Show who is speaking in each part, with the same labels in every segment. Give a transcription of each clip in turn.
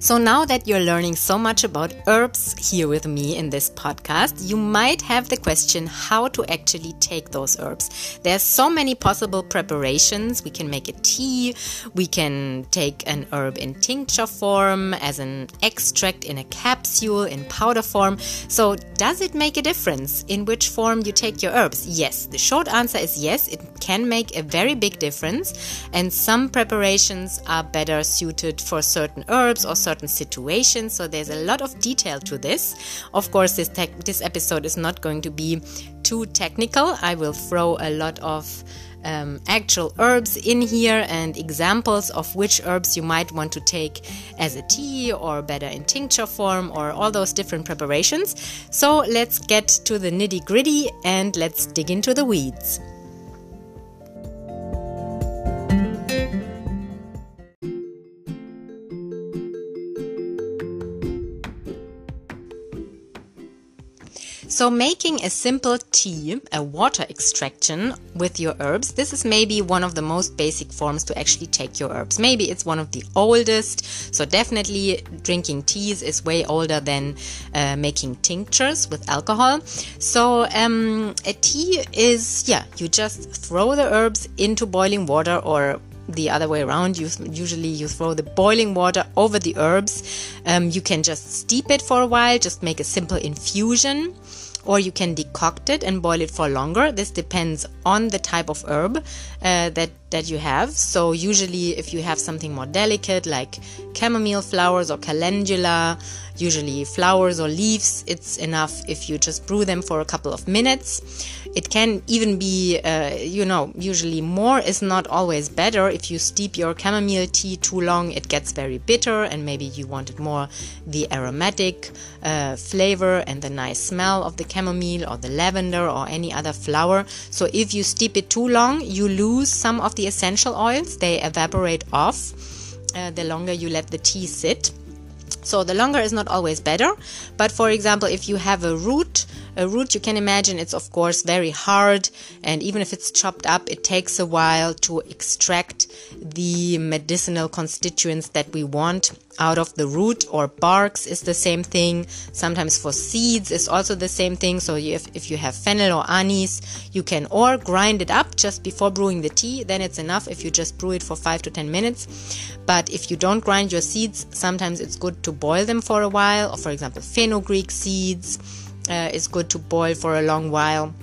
Speaker 1: So, now that you're learning so much about herbs here with me in this podcast, you might have the question how to actually take those herbs. There's so many possible preparations. We can make a tea, we can take an herb in tincture form, as an extract in a capsule, in powder form. So, does it make a difference in which form you take your herbs? Yes. The short answer is yes, it can make a very big difference, and some preparations are better suited for certain herbs or certain situations. So there's a lot of detail to this. Of course, this this episode is not going to be too technical. I will throw a lot of um, actual herbs in here and examples of which herbs you might want to take as a tea or better in tincture form or all those different preparations. So let's get to the nitty gritty and let's dig into the weeds. So, making a simple tea, a water extraction with your herbs, this is maybe one of the most basic forms to actually take your herbs. Maybe it's one of the oldest, so definitely drinking teas is way older than uh, making tinctures with alcohol. So, um, a tea is, yeah, you just throw the herbs into boiling water or the other way around. You usually you throw the boiling water over the herbs. Um, you can just steep it for a while, just make a simple infusion or you can decoct it and boil it for longer. This depends on the type of herb uh, that that you have. So usually, if you have something more delicate like chamomile flowers or calendula, usually flowers or leaves, it's enough if you just brew them for a couple of minutes. It can even be, uh, you know, usually more is not always better. If you steep your chamomile tea too long, it gets very bitter, and maybe you wanted more the aromatic uh, flavor and the nice smell of the chamomile or the lavender or any other flower. So if you steep it too long, you lose some of the essential oils, they evaporate off uh, the longer you let the tea sit. So the longer is not always better, but for example, if you have a root, a root you can imagine it's of course very hard, and even if it's chopped up, it takes a while to extract the medicinal constituents that we want out of the root or barks is the same thing. Sometimes for seeds is also the same thing. So if, if you have fennel or anise, you can or grind it up just before brewing the tea. Then it's enough if you just brew it for five to 10 minutes. But if you don't grind your seeds, sometimes it's good to boil them for a while. Or for example, fenugreek seeds uh, is good to boil for a long while.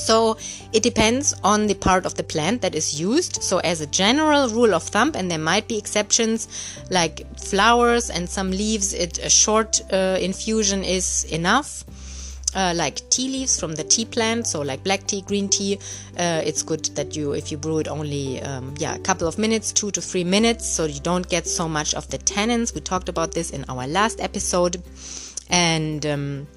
Speaker 1: So it depends on the part of the plant that is used. So, as a general rule of thumb, and there might be exceptions like flowers and some leaves, it, a short uh, infusion is enough. Uh, like tea leaves from the tea plant, so like black tea, green tea. Uh, it's good that you, if you brew it only, um, yeah, a couple of minutes, two to three minutes, so you don't get so much of the tannins. We talked about this in our last episode, and um,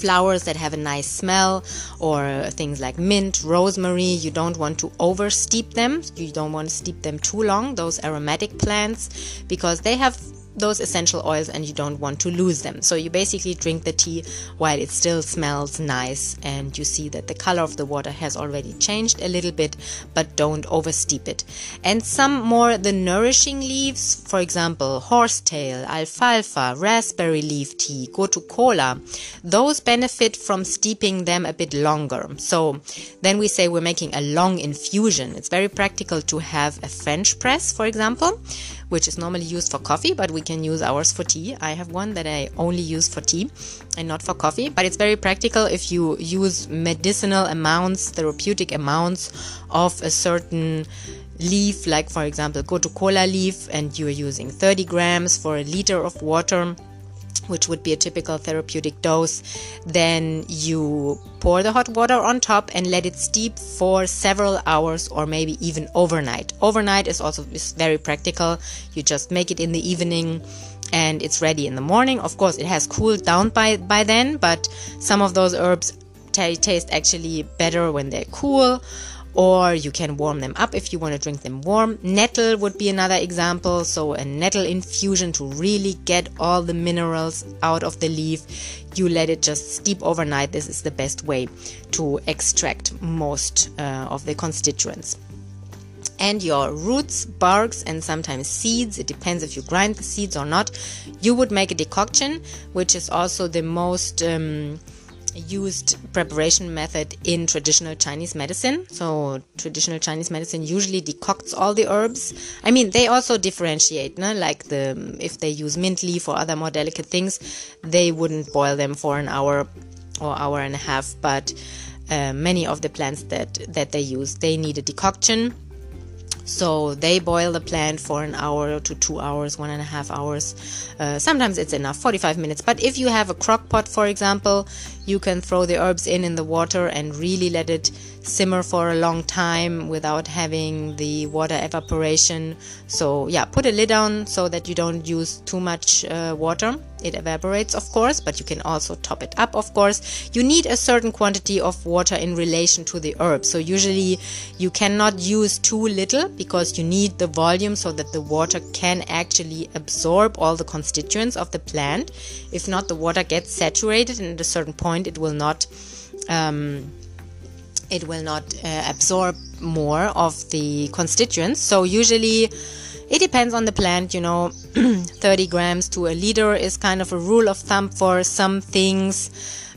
Speaker 1: flowers that have a nice smell or things like mint, rosemary. You don't want to over steep them. You don't want to steep them too long, those aromatic plants, because they have those essential oils and you don't want to lose them. So you basically drink the tea while it still smells nice and you see that the color of the water has already changed a little bit, but don't oversteep it. And some more the nourishing leaves, for example, horsetail, alfalfa, raspberry leaf tea, gotu kola, those benefit from steeping them a bit longer. So then we say we're making a long infusion. It's very practical to have a French press, for example which is normally used for coffee, but we can use ours for tea. I have one that I only use for tea and not for coffee, but it's very practical if you use medicinal amounts, therapeutic amounts of a certain leaf, like for example, gotu kola leaf, and you're using 30 grams for a liter of water which would be a typical therapeutic dose, then you pour the hot water on top and let it steep for several hours or maybe even overnight. Overnight is also is very practical. You just make it in the evening and it's ready in the morning. Of course, it has cooled down by by then, but some of those herbs t- taste actually better when they're cool or you can warm them up if you want to drink them warm. Nettle would be another example. So, a nettle infusion to really get all the minerals out of the leaf. You let it just steep overnight. This is the best way to extract most uh, of the constituents. and your roots, barks, and sometimes seeds, it depends if you grind the seeds or not, you would make a decoction, which is also the most um, used preparation method in traditional Chinese medicine. So, traditional Chinese medicine usually decocts all the herbs. I mean, they also differentiate, no? like the if they use mint leaf or other more delicate things, they wouldn't boil them for an hour or hour and a half. But uh, many of the plants that that they use, they need a decoction so they boil the plant for an hour to two hours, one and a half hours. Uh, sometimes it's enough, 45 minutes. But if you have a crock pot, for example, you can throw the herbs in in the water and really let it simmer for a long time without having the water evaporation. So yeah, put a lid on so that you don't use too much uh, water. It evaporates, of course, but you can also top it up, of course. You need a certain quantity of water in relation to the herb. So usually you cannot use too little because you need the volume so that the water can actually absorb all the constituents of the plant. If not, the water gets saturated and at a certain point it will not um, it will not uh, absorb more of the constituents. So usually it depends on the plant, you know, 30 grams to a liter is kind of a rule of thumb for some things.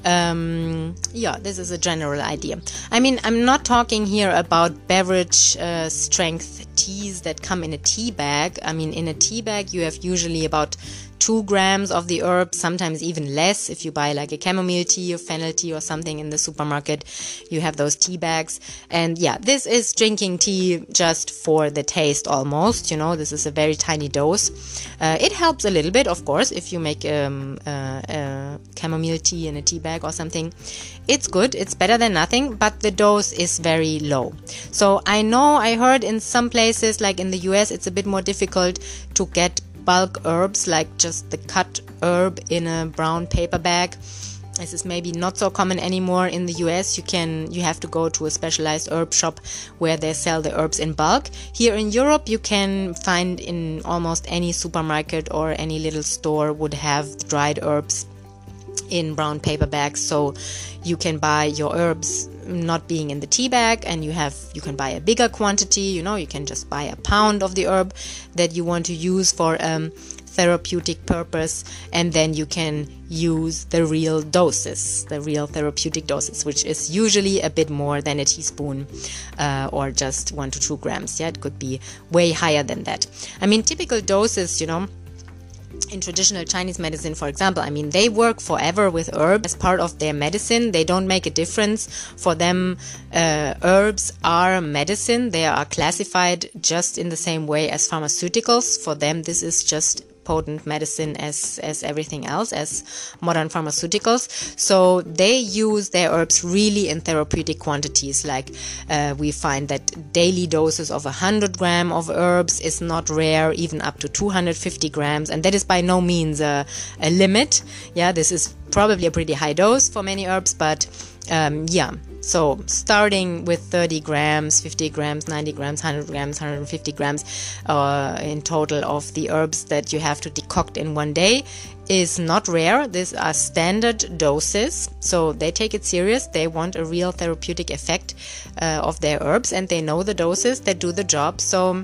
Speaker 1: Um, yeah, this is a general idea. I mean, I'm not talking here about beverage uh, strength teas that come in a tea bag. I mean, in a tea bag, you have usually about two grams of the herb, sometimes even less. If you buy like a chamomile tea or fennel tea or something in the supermarket, you have those tea bags. And yeah, this is drinking tea just for the taste almost. You know, this is a very tiny dose. Uh, it helps a little bit, of course, if you make um, uh, uh, chamomile tea in a tea bag or something. It's good, it's better than nothing, but the dose is very low. So I know I heard in some places, like in the US, it's a bit more difficult to get bulk herbs like just the cut herb in a brown paper bag this is maybe not so common anymore in the US. You can you have to go to a specialized herb shop where they sell the herbs in bulk. Here in Europe, you can find in almost any supermarket or any little store would have dried herbs in brown paper bags so you can buy your herbs not being in the tea bag and you have you can buy a bigger quantity you know you can just buy a pound of the herb that you want to use for um, therapeutic purpose and then you can use the real doses the real therapeutic doses which is usually a bit more than a teaspoon uh, or just one to two grams. Yeah it could be way higher than that. I mean typical doses you know in traditional Chinese medicine, for example, I mean, they work forever with herbs as part of their medicine. They don't make a difference. For them, uh, herbs are medicine. They are classified just in the same way as pharmaceuticals. For them, this is just potent medicine as as everything else as modern pharmaceuticals. So they use their herbs really in therapeutic quantities. Like uh, we find that daily doses of 100 gram of herbs is not rare even up to 250 grams. And that is by no means a, a limit. Yeah this is probably a pretty high dose for many herbs but um, yeah so starting with 30 grams, 50 grams, 90 grams, 100 grams, 150 grams uh, in total of the herbs that you have to decoct in one day is not rare. These are standard doses. So they take it serious. They want a real therapeutic effect uh, of their herbs and they know the doses that do the job. So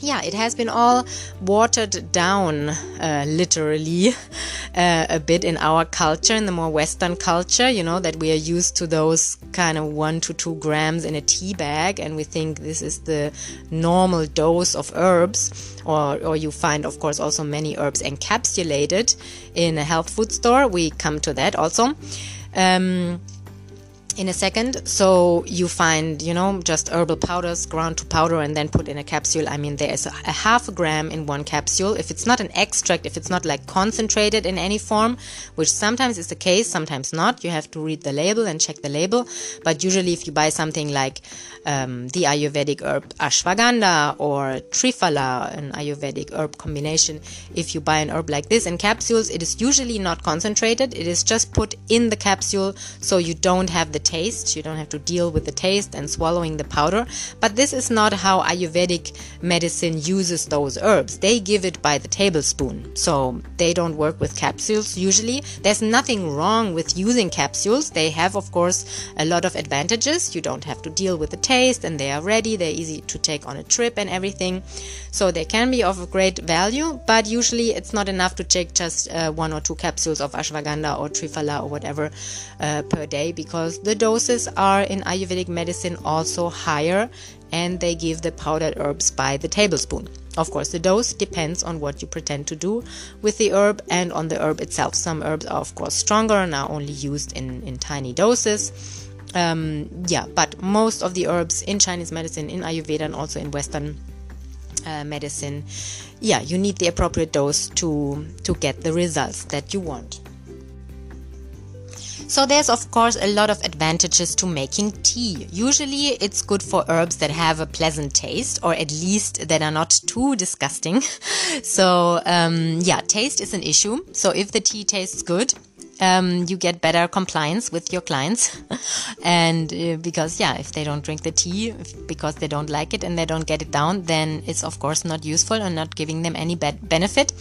Speaker 1: yeah, it has been all watered down, uh, literally, uh, a bit in our culture, in the more Western culture, you know, that we are used to those kind of one to two grams in a tea bag, and we think this is the normal dose of herbs. Or, or you find, of course, also many herbs encapsulated in a health food store. We come to that also. Um, in a second. So you find, you know, just herbal powders ground to powder and then put in a capsule. I mean, there is a, half a gram in one capsule. If it's not an extract, if it's not like concentrated in any form, which sometimes is the case, sometimes not, you have to read the label and check the label. But usually, if you buy something like um, the Ayurvedic herb ashwagandha or triphala, an Ayurvedic herb combination, if you buy an herb like this in capsules, it is usually not concentrated. It is just put in the capsule so you don't have the taste. You don't have to deal with the taste and swallowing the powder. But this is not how Ayurvedic medicine uses those herbs. They give it by the tablespoon. So they don't work with capsules usually. There's nothing wrong with using capsules. They have, of course, a lot of advantages. You don't have to deal with the taste and they are ready. They're easy to take on a trip and everything. So they can be of great value, but usually it's not enough to take just uh, one or two capsules of ashwagandha or triphala or whatever uh, per day because the doses are in Ayurvedic medicine also higher and they give the powdered herbs by the tablespoon. Of course, the dose depends on what you pretend to do with the herb and on the herb itself. Some herbs are, of course, stronger and are only used in, in tiny doses. Um, yeah, but most of the herbs in Chinese medicine, in Ayurveda, and also in Western uh, medicine, yeah, you need the appropriate dose to to get the results that you want. So there's of course a lot of advantages to making tea. Usually it's good for herbs that have a pleasant taste or at least that are not too disgusting. so um, yeah, taste is an issue. So if the tea tastes good, um, you get better compliance with your clients. and uh, because, yeah, if they don't drink the tea because they don't like it and they don't get it down, then it's of course not useful and not giving them any benefit.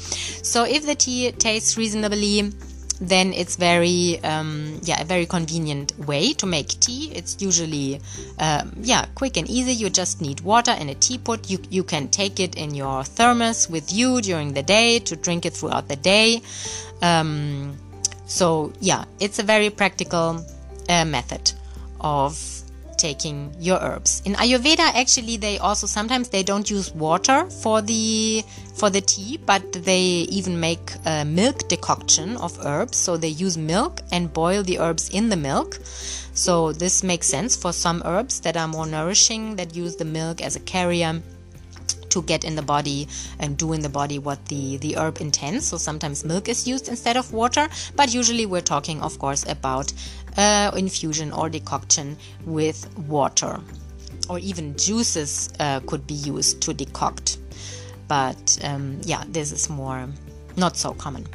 Speaker 1: So if the tea tastes reasonably, then it's very um, yeah a very convenient way to make tea. It's usually um, yeah quick and easy. You just need water and a teapot. You, you can take it in your thermos with you during the day to drink it throughout the day. Um, so yeah it's a very practical uh, method of taking your herbs. In Ayurveda, actually, they also sometimes they don't use water for the for the tea, but they even make a milk decoction of herbs. So they use milk and boil the herbs in the milk. So this makes sense for some herbs that are more nourishing that use the milk as a carrier to get in the body and do in the body what the, the herb intends. So sometimes milk is used instead of water, but usually we're talking, of course, about uh, infusion or decoction with water. Or even juices uh, could be used to decoct. But um, yeah, this is more not so common.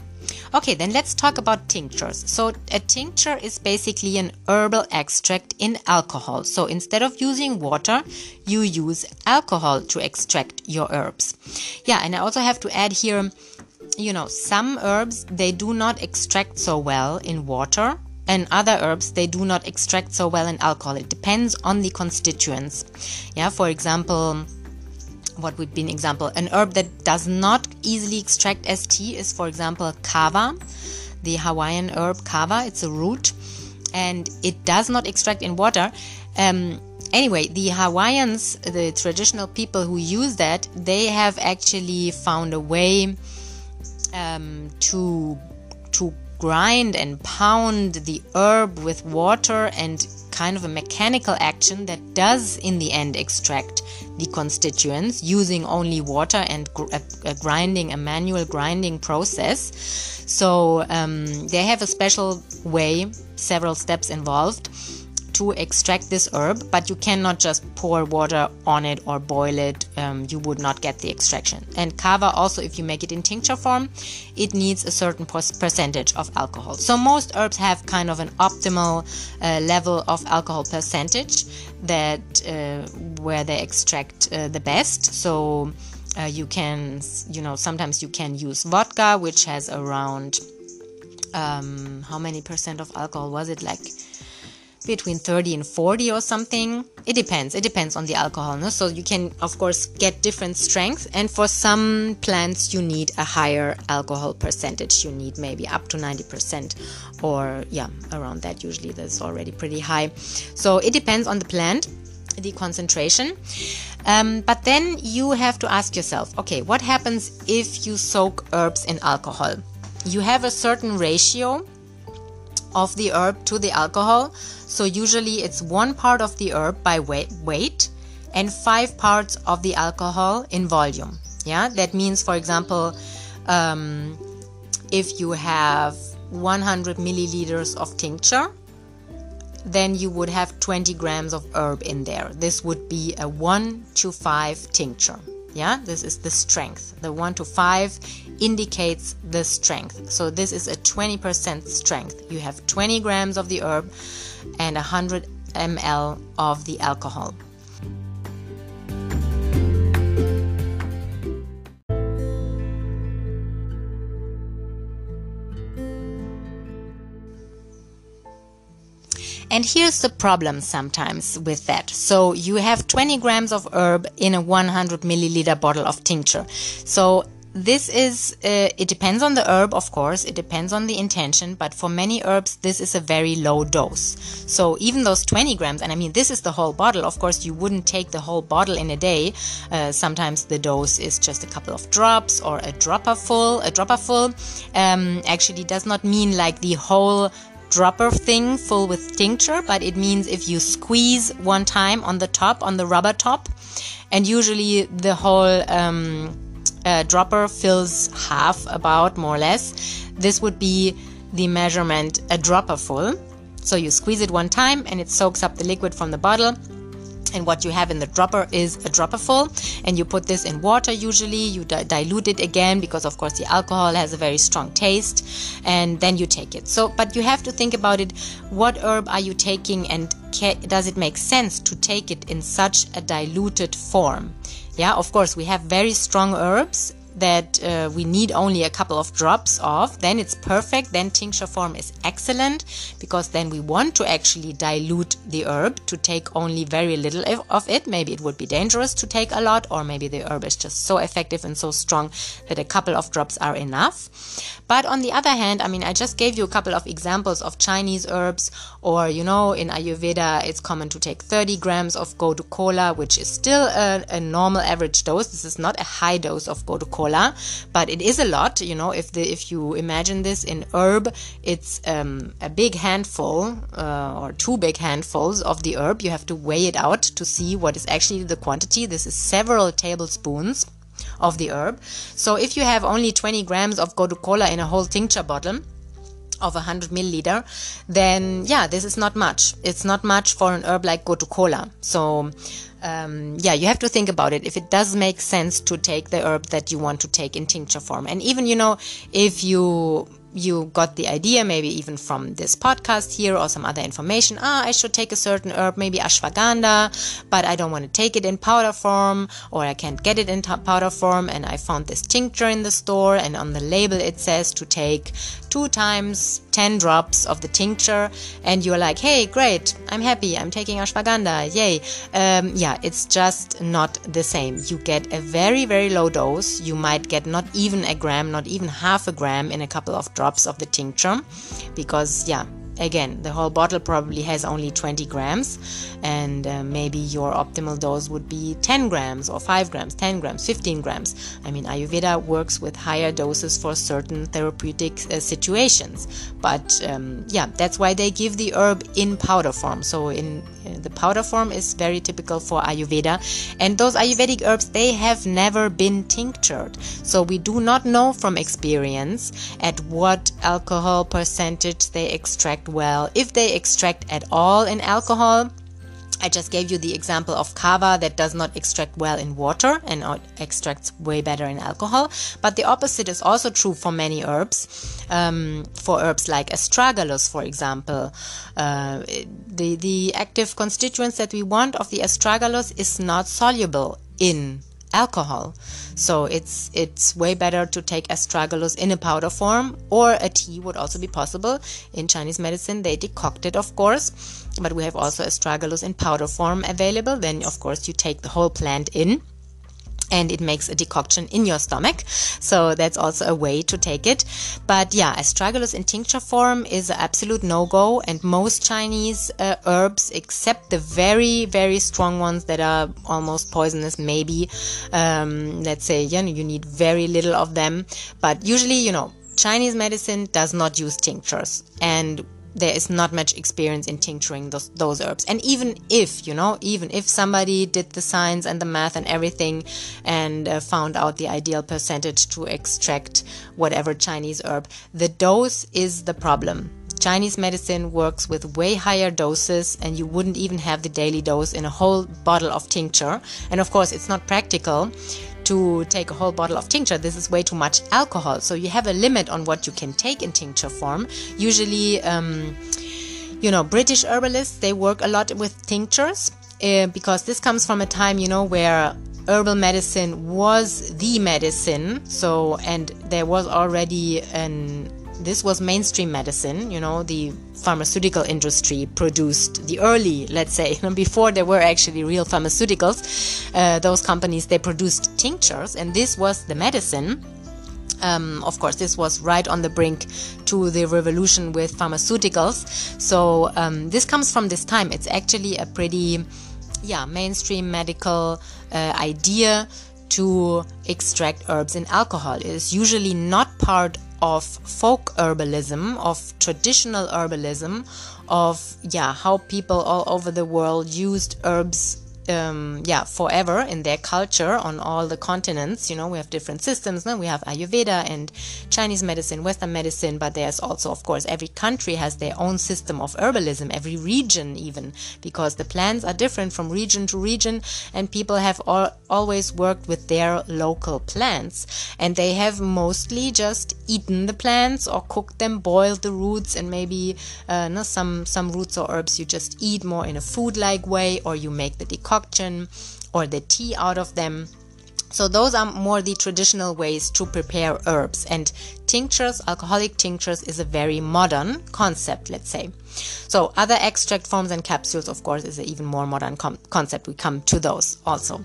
Speaker 1: Okay, then let's talk about tinctures. So, a tincture is basically an herbal extract in alcohol. So, instead of using water, you use alcohol to extract your herbs. Yeah, and I also have to add here you know, some herbs they do not extract so well in water and other herbs they do not extract so well in alcohol it depends on the constituents yeah for example what would be an example? An herb that does not easily extract as tea is, for example, kava, the Hawaiian herb kava. It's a root and it does not extract in water. Um, anyway, the Hawaiians, the traditional people who use that, they have actually found a way um, to to grind and pound the herb with water and kind of a mechanical action that does in the end extract the constituents using only water and gr- a, grinding a manual grinding process. So um, they have a special way several steps involved to extract this herb, but you cannot just pour water on it or boil it. Um, you would not get the extraction. And kava also, if you make it in tincture form, it needs a certain percentage of alcohol. So most herbs have kind of an optimal uh, level of alcohol percentage that uh, where they extract uh, the best. So uh, you can, you know, sometimes you can use vodka, which has around um, how many percent of alcohol was it like? Between 30 and 40 or something. It depends. It depends on the alcohol no? so you can of course get different strength and for some plants you need a higher alcohol percentage. You need maybe up to 90% or yeah around that. Usually that's already pretty high. So it depends on the plant the concentration. Um, but then you have to ask yourself okay what happens if you soak herbs in alcohol? You have a certain ratio of the herb to the alcohol. So usually it's one part of the herb by weight and five parts of the alcohol in volume. Yeah, that means, for example, um, if you have 100 milliliters of tincture, then you would have 20 grams of herb in there. This would be a 1 to 5 tincture. Yeah, this is the strength. The 1 to 5 indicates the strength. So this is a 20% strength. You have 20 grams of the herb and 100 ml of the alcohol. And here's the problem sometimes with that. So you have 20 grams of herb in a 100 milliliter bottle of tincture. So this is uh, it depends on the herb of course it depends on the intention but for many herbs this is a very low dose so even those 20 grams and i mean this is the whole bottle of course you wouldn't take the whole bottle in a day uh, sometimes the dose is just a couple of drops or a dropper full a dropper full um, actually does not mean like the whole dropper thing full with tincture but it means if you squeeze one time on the top on the rubber top and usually the whole um, uh, dropper fills half about more or less this would be the measurement a dropper full. So you squeeze it one time and it soaks up the liquid from the bottle and what you have in the dropper is a dropper full and you put this in water usually. You di- dilute it again because of course the alcohol has a very strong taste and then you take it. So but you have to think about it. What herb are you taking and ca- does it make sense to take it in such a diluted form? Yeah, of course, we have very strong herbs that uh, we need only a couple of drops of, then it's perfect. Then tincture form is excellent because then we want to actually dilute the herb to take only very little of it. Maybe it would be dangerous to take a lot, or maybe the herb is just so effective and so strong that a couple of drops are enough. But on the other hand, I mean, I just gave you a couple of examples of Chinese herbs, or you know, in Ayurveda, it's common to take 30 grams of Gotu kola, which is still a, a normal average dose. This is not a high dose of Gotu kola, but it is a lot. You know, if the if you imagine this in herb, it's um, a big handful uh, or two big handfuls of the herb. You have to weigh it out to see what is actually the quantity. This is several tablespoons of the herb. So if you have only 20 grams of Gotu kola in a whole tincture bottle, of 100 milliliter, then yeah, this is not much. It's not much for an herb like Gotu kola. So um, yeah, you have to think about it. If it does make sense to take the herb that you want to take in tincture form, and even you know, if you you got the idea, maybe even from this podcast here or some other information. Ah, I should take a certain herb, maybe ashwagandha, but I don't want to take it in powder form or I can't get it in powder form. And I found this tincture in the store, and on the label it says to take two times 10 drops of the tincture and you're like hey great i'm happy i'm taking ashwagandha yay. Um, yeah it's just not the same. You get a very very low dose. You might get not even a gram not even half a gram in a couple of drops of the tincture because yeah again the whole bottle probably has only 20 grams and uh, maybe your optimal dose would be 10 grams or 5 grams 10 grams 15 grams. I mean ayurveda works with higher doses for certain therapeutic uh, situations. But um, yeah that's why they give the herb in powder form. So in uh, the powder form is very typical for ayurveda. And those ayurvedic herbs they have never been tinctured. So we do not know from experience at what alcohol percentage they extract well. If they extract at all in alcohol, I just gave you the example of kava that does not extract well in water and extracts way better in alcohol. But the opposite is also true for many herbs. Um, for herbs like astragalus, for example, uh, the the active constituents that we want of the astragalus is not soluble in alcohol. So it's it's way better to take astragalus in a powder form or a tea would also be possible. In Chinese medicine they decoct it of course, but we have also astragalus in powder form available. Then of course you take the whole plant in and it makes a decoction in your stomach. So that's also a way to take it. But yeah, astragalus in tincture form is an absolute no-go and most Chinese uh, herbs, except the very, very strong ones that are almost poisonous, maybe, um, let's say, you know, you need very little of them. But usually, you know, Chinese medicine does not use tinctures and there is not much experience in tincturing those, those herbs. And even if, you know, even if somebody did the science and the math and everything and uh, found out the ideal percentage to extract whatever Chinese herb, the dose is the problem. Chinese medicine works with way higher doses, and you wouldn't even have the daily dose in a whole bottle of tincture. And of course, it's not practical to take a whole bottle of tincture. This is way too much alcohol. So you have a limit on what you can take in tincture form. Usually, um, you know, British herbalists, they work a lot with tinctures uh, because this comes from a time, you know, where herbal medicine was the medicine. So, and there was already an this was mainstream medicine. You know, the pharmaceutical industry produced the early, let's say, before there were actually real pharmaceuticals, uh, those companies, they produced tinctures, and this was the medicine. Um, of course, this was right on the brink to the revolution with pharmaceuticals. So um, this comes from this time. It's actually a pretty, yeah, mainstream medical uh, idea to extract herbs in alcohol. It is usually not part of folk herbalism, of traditional herbalism, of yeah, how people all over the world used herbs um, yeah, forever in their culture on all the continents. You know, we have different systems. No? We have Ayurveda and Chinese medicine, Western medicine, but there's also, of course, every country has their own system of herbalism, every region even, because the plants are different from region to region, and people have all, always worked with their local plants, and they have mostly just eaten the plants or cooked them, boiled the roots, and maybe uh, no, some some roots or herbs you just eat more in a food-like way, or you make the decoction or the tea out of them. So those are more the traditional ways to prepare herbs and tinctures, alcoholic tinctures is a very modern concept, let's say. So other extract forms and capsules, of course, is an even more modern concept. We come to those also.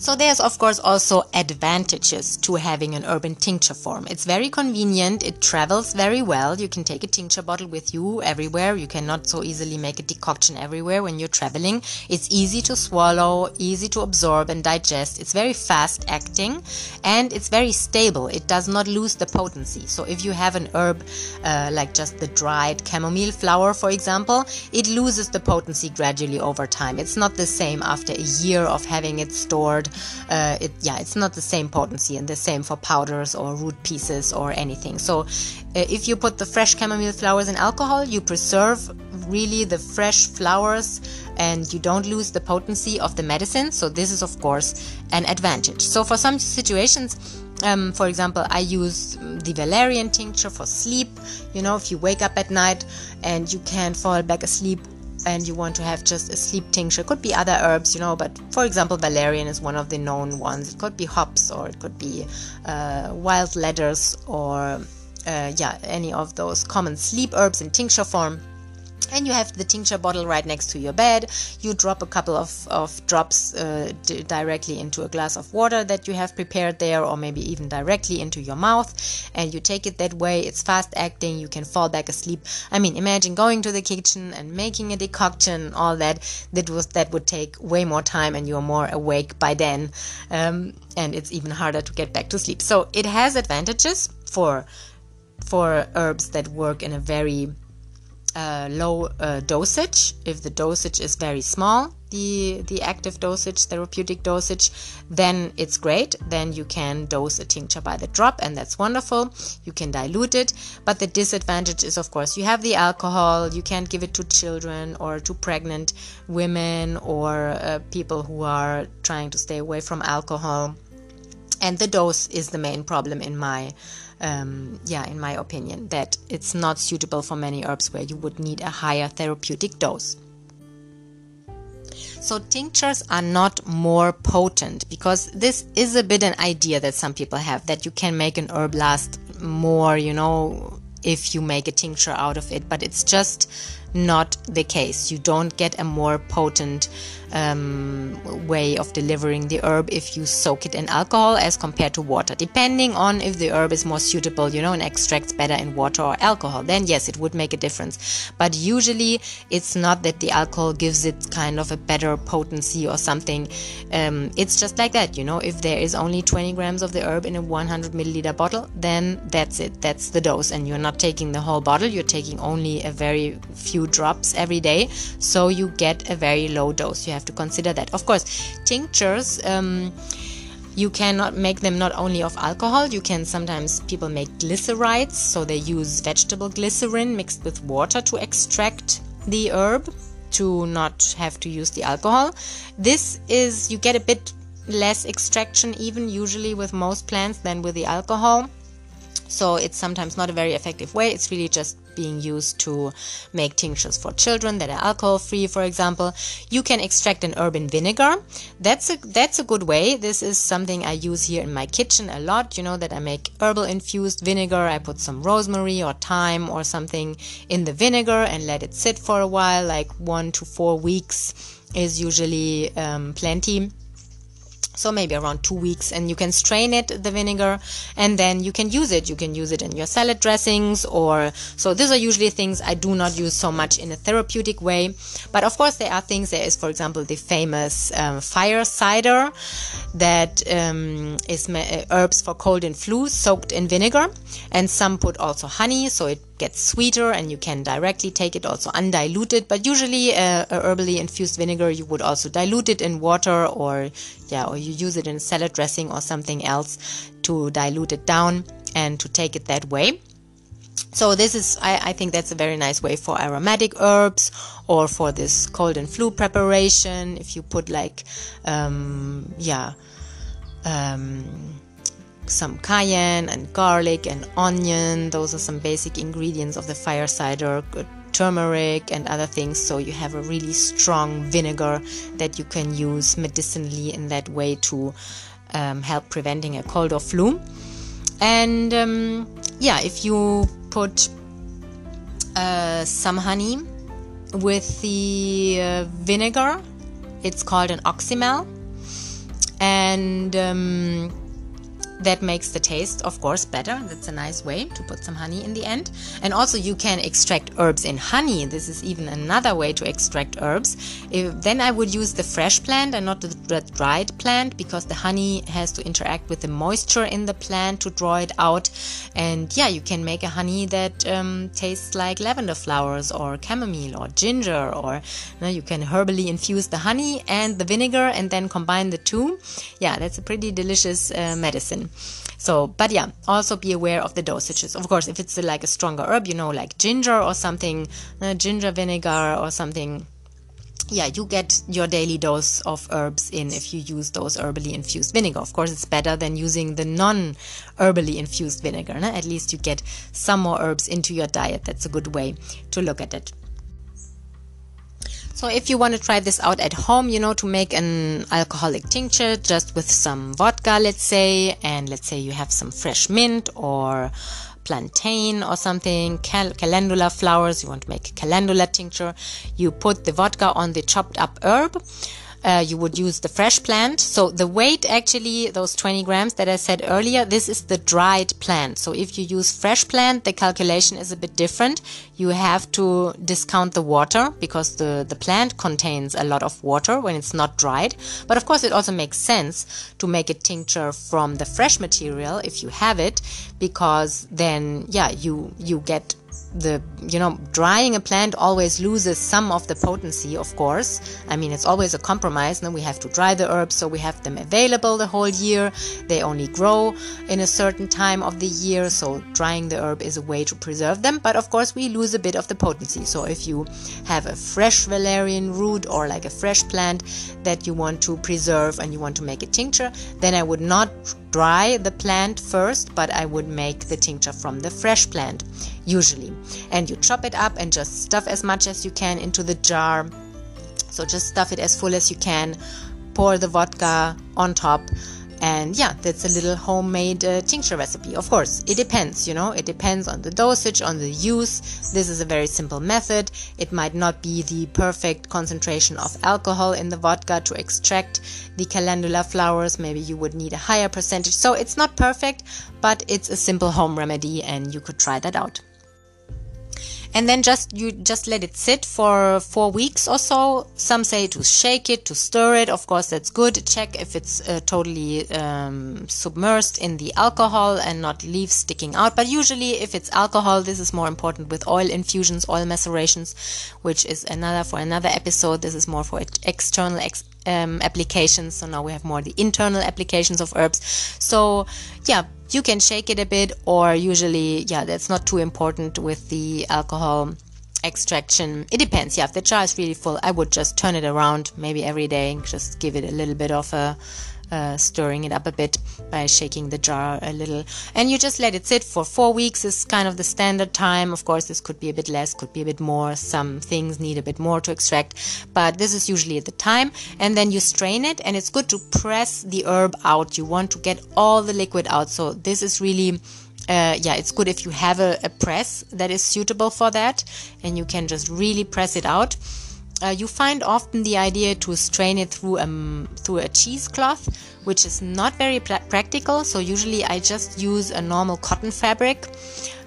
Speaker 1: So there's of course also advantages to having an urban tincture form. It's very convenient, it travels very well. You can take a tincture bottle with you everywhere. You cannot so easily make a decoction everywhere when you're traveling. It's easy to swallow, easy to absorb and digest. It's very fast acting and it's very stable. It does not lose the potency. So if you have an herb uh, like just the dried chamomile flower, for example, it loses the potency gradually over time. It's not the same after a year of having it stored uh, it yeah it's not the same potency and the same for powders or root pieces or anything. So uh, if you put the fresh chamomile flowers in alcohol you preserve really the fresh flowers and you don't lose the potency of the medicine. So this is of course an advantage. So for some situations um, for example, I use the valerian tincture for sleep. You know, if you wake up at night and you can't fall back asleep and you want to have just a sleep tincture. It could be other herbs, you know, but for example, valerian is one of the known ones. It could be hops or it could be uh, wild lettuce or uh, yeah, any of those common sleep herbs in tincture form and you have the tincture bottle right next to your bed. You drop a couple of, of drops uh, d- directly into a glass of water that you have prepared there, or maybe even directly into your mouth, and you take it that way. It's fast acting, you can fall back asleep. I mean, imagine going to the kitchen and making a decoction, all that. That, was, that would take way more time, and you're more awake by then, um, and it's even harder to get back to sleep. So it has advantages for for herbs that work in a very uh, low uh, dosage. If the dosage is very small, the the active dosage, therapeutic dosage, then it's great. Then you can dose a tincture by the drop, and that's wonderful. You can dilute it, but the disadvantage is, of course, you have the alcohol. You can't give it to children or to pregnant women or uh, people who are trying to stay away from alcohol. And the dose is the main problem in my um, yeah, in my opinion, that it's not suitable for many herbs where you would need a higher therapeutic dose. So tinctures are not more potent because this is a bit an idea that some people have that you can make an herb last more, you know, if you make a tincture out of it, but it's just not the case. You don't get a more potent um, way of delivering the herb if you soak it in alcohol as compared to water. Depending on if the herb is more suitable, you know, and extracts better in water or alcohol, then yes, it would make a difference. But usually it's not that the alcohol gives it kind of a better potency or something. Um, it's just like that, you know, if there is only 20 grams of the herb in a 100 milliliter bottle, then that's it, that's the dose, and you're not taking the whole bottle, you're taking only a very few drops every day, so you get a very low dose. You have to consider that. Of course, tinctures. Um, you cannot make them not only of alcohol, you can sometimes people make glycerites, so they use vegetable glycerin mixed with water to extract the herb to not have to use the alcohol. This is, you get a bit less extraction, even usually with most plants, than with the alcohol. So it's sometimes not a very effective way. It's really just being used to make tinctures for children that are alcohol free, for example. You can extract an herb in vinegar. That's a that's a good way. This is something I use here in my kitchen a lot. You know that I make herbal infused vinegar. I put some rosemary or thyme or something in the vinegar and let it sit for a while, like one to four weeks is usually um, plenty so maybe around two weeks and you can strain it the vinegar and then you can use it. You can use it in your salad dressings or so these are usually things i do not use so much in a therapeutic way. But of course there are things there is for example the famous um, fire cider that um, is uh, herbs for cold and flu soaked in vinegar and some put also honey so it gets sweeter and you can directly take it also undiluted. But usually uh, a herbally infused vinegar you would also dilute it in water or yeah or you use it in salad dressing or something else to dilute it down and to take it that way. So this is I, I, think that's a very nice way for aromatic herbs or for this cold and flu preparation. If you put like um, yeah um, some cayenne and garlic and onion. Those are some basic ingredients of the fire cider. Turmeric and other things, so you have a really strong vinegar that you can use medicinally in that way to um, help preventing a cold or flu. And um, yeah, if you put uh, some honey with the uh, vinegar, it's called an oxymel, and um, that makes the taste of course better. That's a nice way to put some honey in the end. And also you can extract herbs in honey. This is even another way to extract herbs. If, then i would use the fresh plant and not the dried plant because the honey has to interact with the moisture in the plant to draw it out. And yeah you can make a honey that um, tastes like lavender flowers or chamomile or ginger or you, know, you can herbally infuse the honey and the vinegar and then combine the two. Yeah that's a pretty delicious uh, medicine so, but yeah, also be aware of the dosages. Of course, if it's like a stronger herb, you know, like ginger or something, uh, ginger vinegar or something, yeah, you get your daily dose of herbs in if you use those herbally infused vinegar. Of course, it's better than using the non herbally infused vinegar. No? At least you get some more herbs into your diet. That's a good way to look at it. So if you want to try this out at home, you know, to make an alcoholic tincture just with some vodka, let's say, and let's say you have some fresh mint or plantain or something, cal- calendula flowers, you want to make a calendula tincture, you put the vodka on the chopped up herb uh, you would use the fresh plant. So the weight actually, those 20 grams that I said earlier, this is the dried plant. So if you use fresh plant, the calculation is a bit different. You have to discount the water because the, the plant contains a lot of water when it's not dried. But of course, it also makes sense to make a tincture from the fresh material if you have it, because then, yeah, you, you get the you know drying a plant always loses some of the potency of course. I mean it's always a compromise and we have to dry the herbs so we have them available the whole year. They only grow in a certain time of the year so drying the herb is a way to preserve them. But of course we lose a bit of the potency. So if you have a fresh valerian root or like a fresh plant that you want to preserve and you want to make a tincture then i would not dry the plant first, but I would make the tincture from the fresh plant usually. And you chop it up and just stuff as much as you can into the jar. So just stuff it as full as you can. Pour the vodka on top and yeah, that's a little homemade uh, tincture recipe. Of course, it depends, you know, it depends on the dosage, on the use. This is a very simple method. It might not be the perfect concentration of alcohol in the vodka to extract the calendula flowers. Maybe you would need a higher percentage. So it's not perfect, but it's a simple home remedy and you could try that out and then just you just let it sit for four weeks or so. Some say to shake it to stir it. Of course that's good. Check if it's uh, totally um, submerged in the alcohol and not leaves sticking out. But usually if it's alcohol this is more important with oil infusions oil macerations which is another for another episode. This is more for external ex um, applications. So now we have more the internal applications of herbs. So yeah you can shake it a bit or usually yeah that's not too important with the alcohol extraction. It depends. Yeah if the jar is really full i would just turn it around maybe every day and just give it a little bit of a uh, stirring it up a bit by shaking the jar a little. And you just let it sit for four weeks is kind of the standard time. Of course, this could be a bit less, could be a bit more. Some things need a bit more to extract, but this is usually the time. And then you strain it, and it's good to press the herb out. You want to get all the liquid out. So this is really uh, yeah, it's good if you have a, a, press that is suitable for that and you can just really press it out. Uh, you find often the idea to strain it through um, through a cheesecloth, which is not very pra- practical. So usually I just use a normal cotton fabric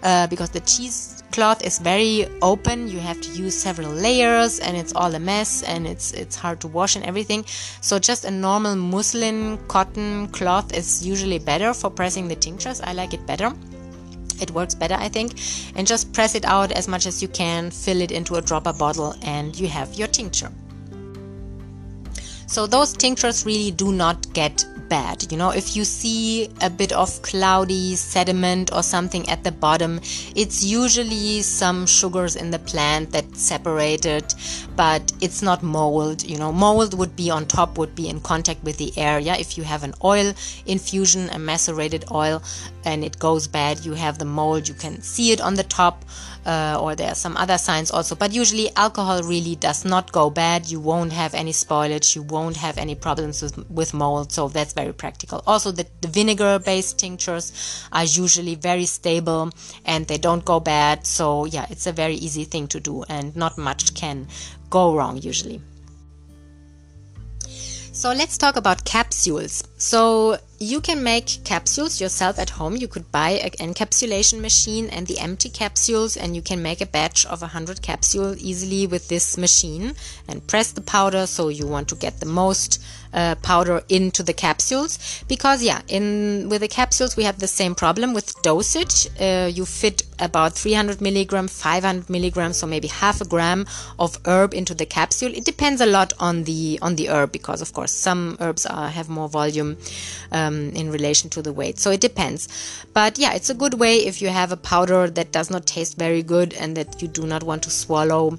Speaker 1: uh, because the cheesecloth is very open. You have to use several layers, and it's all a mess, and it's it's hard to wash and everything. So just a normal muslin cotton cloth is usually better for pressing the tinctures. I like it better it works better I think. And just press it out as much as you can fill it into a dropper bottle and you have your tincture. So those tinctures really do not get bad. You know, if you see a bit of cloudy sediment or something at the bottom, it's usually some sugars in the plant that separated, but it's not mold. You know, mold would be on top, would be in contact with the air. Yeah, if you have an oil infusion, a macerated oil, and it goes bad, you have the mold, you can see it on the top uh, or there are some other signs also. But usually, alcohol really does not go bad. You won't have any spoilage. You won't have any problems with, with mold. So that's very practical. Also, the, the vinegar based tinctures are usually very stable and they don't go bad. So, yeah, it's a very easy thing to do, and not much can go wrong usually. So let's talk about capsules. So you can make capsules yourself at home. You could buy an encapsulation machine and the empty capsules, and you can make a batch of 100 capsules easily with this machine and press the powder. So you want to get the most uh, powder into the capsules. Because yeah in with the capsules we have the same problem with dosage. Uh, you fit about 300 milligram 500 milligrams so maybe half a gram of herb into the capsule. It depends a lot on the on the herb because of course some herbs are, have more volume um, in relation to the weight. So it depends. But yeah it's a good way if you have a powder that does not taste very good and that you do not want to swallow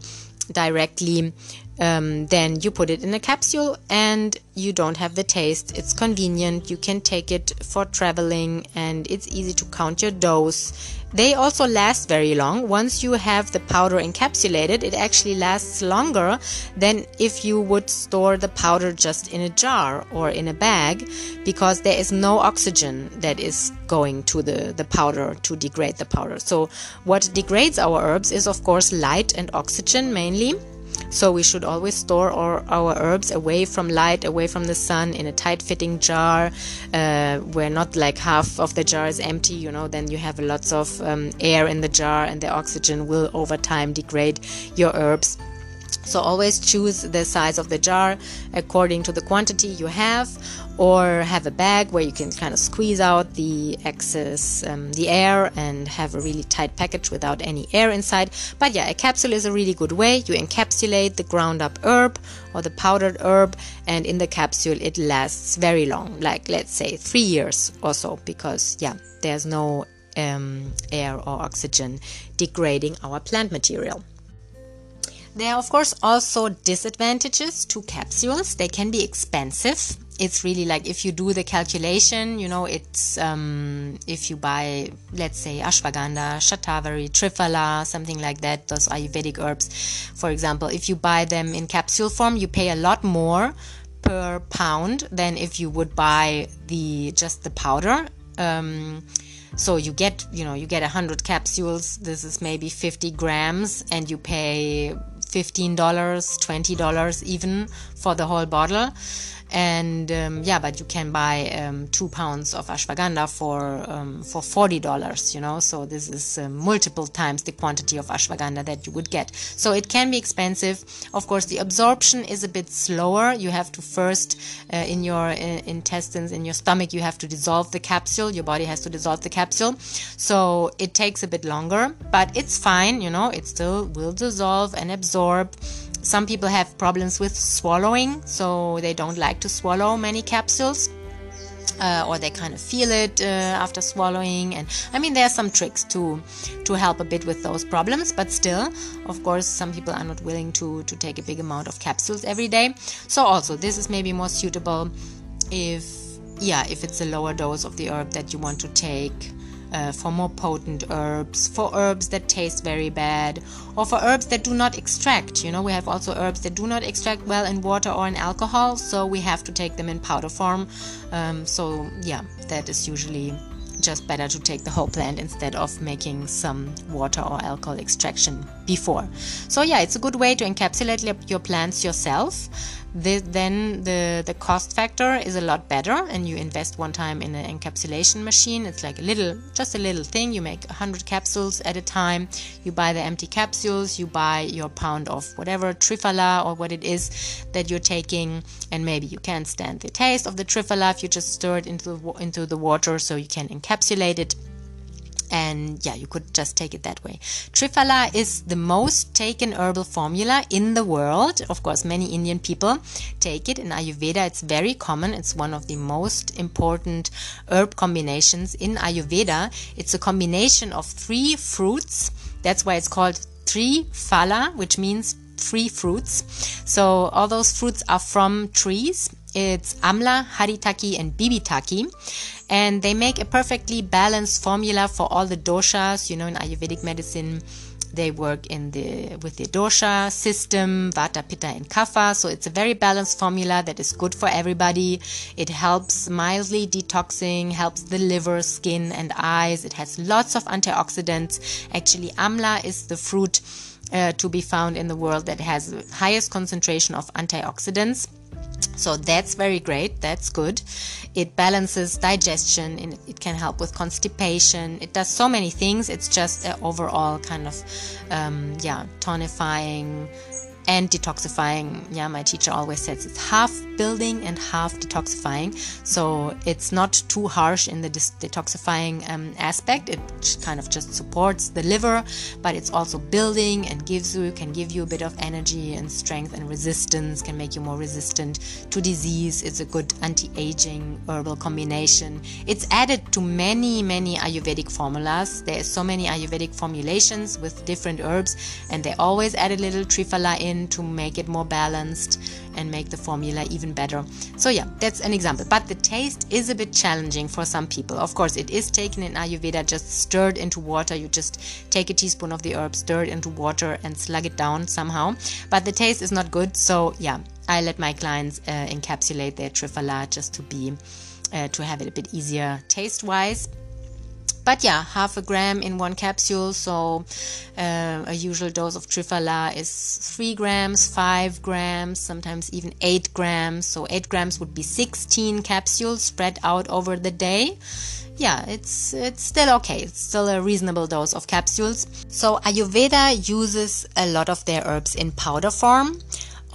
Speaker 1: directly um, then you put it in a capsule and you don't have the taste. It's convenient. You can take it for traveling and it's easy to count your dose. They also last very long. Once you have the powder encapsulated, it actually lasts longer than if you would store the powder just in a jar or in a bag because there is no oxygen that is going to the, the powder to degrade the powder. So, what degrades our herbs is, of course, light and oxygen mainly so we should always store our, our herbs away from light, away from the sun, in a tight fitting jar, uh, where not like half of the jar is empty, you know, then you have lots of um, air in the jar and the oxygen will over time degrade your herbs. So always choose the size of the jar according to the quantity you have or have a bag where you can kind of squeeze out the excess um, the air and have a really tight package without any air inside. But yeah a capsule is a really good way. You encapsulate the ground up herb or the powdered herb and in the capsule it lasts very long like let's say three years or so because yeah there's no um, air or oxygen degrading our plant material there are, of course, also disadvantages to capsules. They can be expensive it's really like if you do the calculation, you know, it's um, if you buy, let's say, ashwagandha, shatavari, triphala, something like that, those Ayurvedic herbs, for example, if you buy them in capsule form, you pay a lot more per pound than if you would buy the just the powder. Um, so you get, you know, you get 100 capsules. This is maybe 50 grams, and you pay $15, $20 even for the whole bottle and um, yeah but you can buy um, two pounds of ashwagandha for um, for forty dollars you know? So this is uh, multiple times the quantity of ashwagandha that you would get. So it can be expensive. Of course the absorption is a bit slower. You have to first uh, in your uh, intestines in your stomach you have to dissolve the capsule. Your body has to dissolve the capsule. So it takes a bit longer but it's fine you know? It still will dissolve and absorb some people have problems with swallowing, so they don't like to swallow many capsules. Uh, or they kind of feel it uh, after swallowing and i mean there are some tricks to to help a bit with those problems but still of course some people are not willing to to take a big amount of capsules every day so also this is maybe more suitable if yeah, if it's a lower dose of the herb that you want to take. Uh, for more potent herbs, for herbs that taste very bad, or for herbs that do not extract. You know, we have also herbs that do not extract well in water or in alcohol, so we have to take them in powder form. Um, so, yeah, that is usually just better to take the whole plant instead of making some water or alcohol extraction before. So yeah, it's a good way to encapsulate your plants yourself the, then the the cost factor is a lot better and you invest one time in an encapsulation machine. It's like a little just a little thing. You make 100 capsules at a time. You buy the empty capsules. You buy your pound of whatever triphala or what it is that you're taking. And maybe you can't stand the taste of the triphala if you just stir it into the, into the water so you can encapsulate it and yeah, you could just take it that way. Triphala is the most taken herbal formula in the world. Of course, many Indian people take it. In Ayurveda, it's very common. It's one of the most important herb combinations in Ayurveda. It's a combination of three fruits. That's why it's called Triphala, which means three fruits. So all those fruits are from trees. It's Amla, Haritaki, and Bibhitaki and they make a perfectly balanced formula for all the doshas you know in ayurvedic medicine. They work in the with the dosha system vata pitta and kapha. So it's a very balanced formula that is good for everybody. It helps mildly detoxing helps the liver skin and eyes. It has lots of antioxidants. Actually amla is the fruit uh, to be found in the world that has the highest concentration of antioxidants so that's very great. That's good. It balances digestion and it can help with constipation. It does so many things. It's just an overall kind of um, yeah tonifying and detoxifying. Yeah, my teacher always says it's half building and half detoxifying. So it's not too harsh in the detoxifying um, aspect. It kind of just supports the liver, but it's also building and gives you can give you a bit of energy and strength and resistance. Can make you more resistant to disease. It's a good anti-aging herbal combination. It's added to many many Ayurvedic formulas. There are so many Ayurvedic formulations with different herbs, and they always add a little triphala in in to make it more balanced and make the formula even better. So yeah, that's an example. But the taste is a bit challenging for some people. Of course, it is taken in Ayurveda just stirred into water. You just take a teaspoon of the herb, stir it into water and slug it down somehow. But the taste is not good. So yeah, I let my clients uh, encapsulate their triphala just to be uh, to have it a bit easier taste wise but yeah, half a gram in one capsule. So uh, a usual dose of Triphala is three grams, five grams, sometimes even eight grams. So eight grams would be 16 capsules spread out over the day yeah, it's it's still okay. It's still a reasonable dose of capsules. So Ayurveda uses a lot of their herbs in powder form.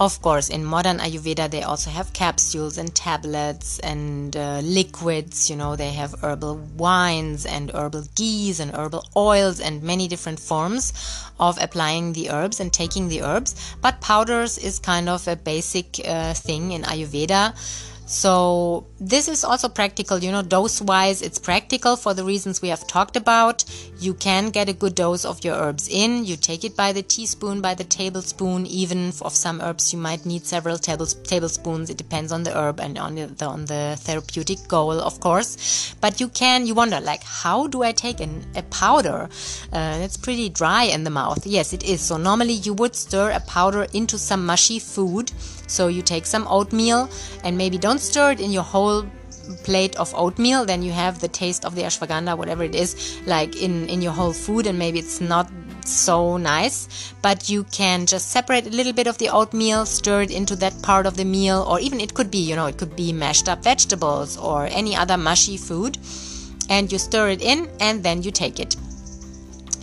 Speaker 1: Of course, in modern Ayurveda, they also have capsules and tablets and uh, liquids. You know, they have herbal wines and herbal ghees and herbal oils and many different forms of applying the herbs and taking the herbs. But powders is kind of a basic uh, thing in Ayurveda. So this is also practical, you know, dose wise, it's practical for the reasons we have talked about. You can get a good dose of your herbs in. You take it by the teaspoon, by the tablespoon, even of some herbs you might need several tables, tablespoons. It depends on the herb and on the, on the therapeutic goal, of course. But you can, you wonder, like, how do I take an, a powder? Uh, it's pretty dry in the mouth. Yes, it is. So normally you would stir a powder into some mushy food so you take some oatmeal and maybe don't stir it in your whole plate of oatmeal. Then you have the taste of the ashwagandha whatever it is like in in your whole food and maybe it's not so nice. But you can just separate a little bit of the oatmeal stir it into that part of the meal or even it could be you know it could be mashed up vegetables or any other mushy food. And you stir it in and then you take it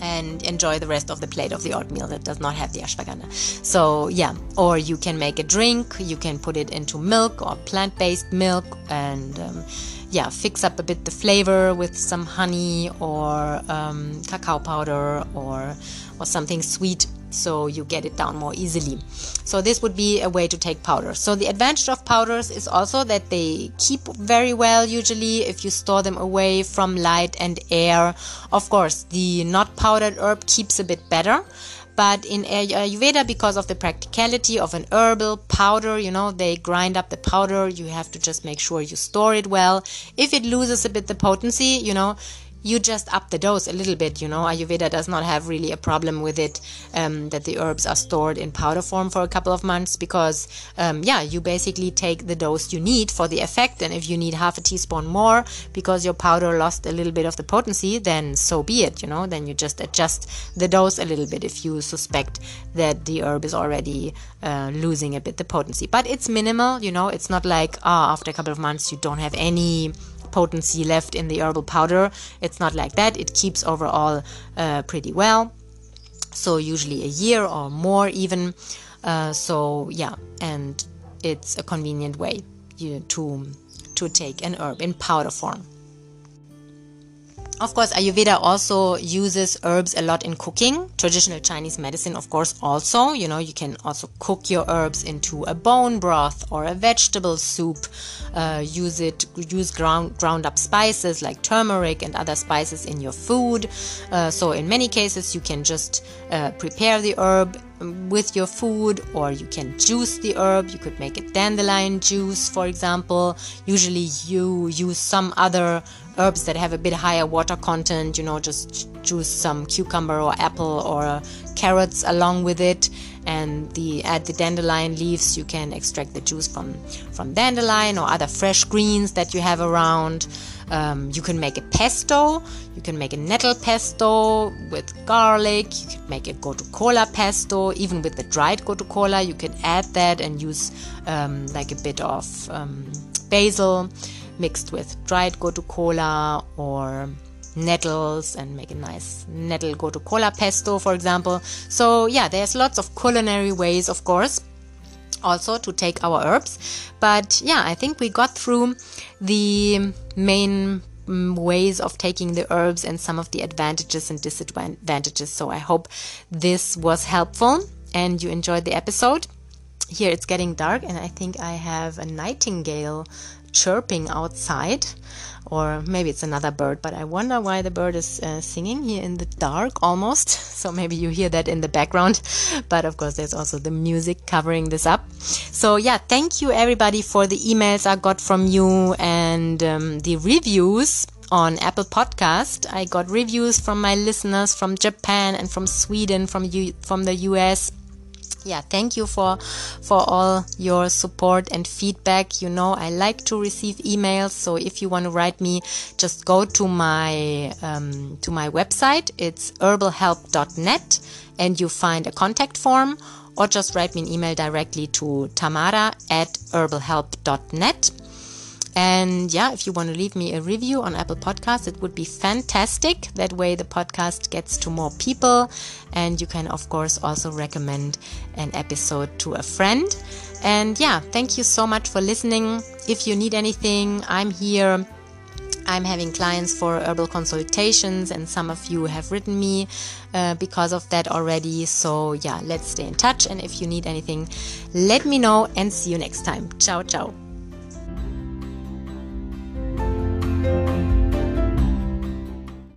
Speaker 1: and enjoy the rest of the plate of the oatmeal that does not have the ashwagandha. So, yeah, or you can make a drink, you can put it into milk or plant based milk and um, yeah, fix up a bit the flavor with some honey or um, cacao powder or or something sweet so you get it down more easily. So this would be a way to take powder. So the advantage of powders is also that they keep very well usually if you store them away from light and air. Of course, the not powdered herb keeps a bit better, But in Ayurveda, because of the practicality of an herbal powder, you know, they grind up the powder. You have to just make sure you store it well. If it loses a bit the potency, you know, you just up the dose a little bit. You know, Ayurveda does not have really a problem with it um, that the herbs are stored in powder form for a couple of months because, um, yeah, you basically take the dose you need for the effect. And if you need half a teaspoon more because your powder lost a little bit of the potency, then so be it. You know, then you just adjust the dose a little bit if you suspect that the herb is already uh, losing a bit the potency. But it's minimal. You know, it's not like ah, oh, after a couple of months you don't have any potency left in the herbal powder. It's not like that. It keeps overall uh, pretty well. So usually a year or more even. Uh, so yeah, and it's a convenient way you, to to take an herb in powder form. Of course, Ayurveda also uses herbs a lot in cooking. Traditional Chinese medicine, of course, also. You know, you can also cook your herbs into a bone broth or a vegetable soup. Uh, use it, use ground ground up spices like turmeric and other spices in your food. Uh, so, in many cases, you can just uh, prepare the herb with your food or you can juice the herb you could make a dandelion juice for example usually you use some other herbs that have a bit higher water content, you know, just juice some cucumber or apple or carrots along with it. And the add the dandelion leaves, you can extract the juice from from dandelion or other fresh greens that you have around. Um, you can make a pesto. You can make a nettle pesto with garlic. You can make a gotu pesto. Even with the dried gotu you can add that and use um, like a bit of um, basil mixed with dried gotu kola or nettles and make a nice nettle gotu kola pesto, for example. So, yeah, there's lots of culinary ways, of course, also to take our herbs. But yeah, I think we got through the main mm, ways of taking the herbs and some of the advantages and disadvantages. So, I hope this was helpful and you enjoyed the episode. Here it's getting dark, and I think I have a nightingale chirping outside. Or maybe it's another bird but i wonder why the bird is uh, singing here in the dark almost. So maybe you hear that in the background. But of course there's also the music covering this up. So yeah thank you everybody for the emails i got from you and um, the reviews on Apple Podcast. I got reviews from my listeners from Japan and from Sweden, from you, from the US yeah thank you for for all your support and feedback. You know i like to receive emails so if you want to write me just go to my um, to my website. It's herbalhelp.net and you find a contact form or just write me an email directly to tamara at herbalhelp.net and yeah, if you want to leave me a review on Apple Podcasts, it would be fantastic. That way, the podcast gets to more people. And you can, of course, also recommend an episode to a friend. And yeah, thank you so much for listening. If you need anything, I'm here. I'm having clients for herbal consultations, and some of you have written me uh, because of that already. So, yeah, let's stay in touch. And if you need anything, let me know and see you next time. Ciao, ciao. Thank you.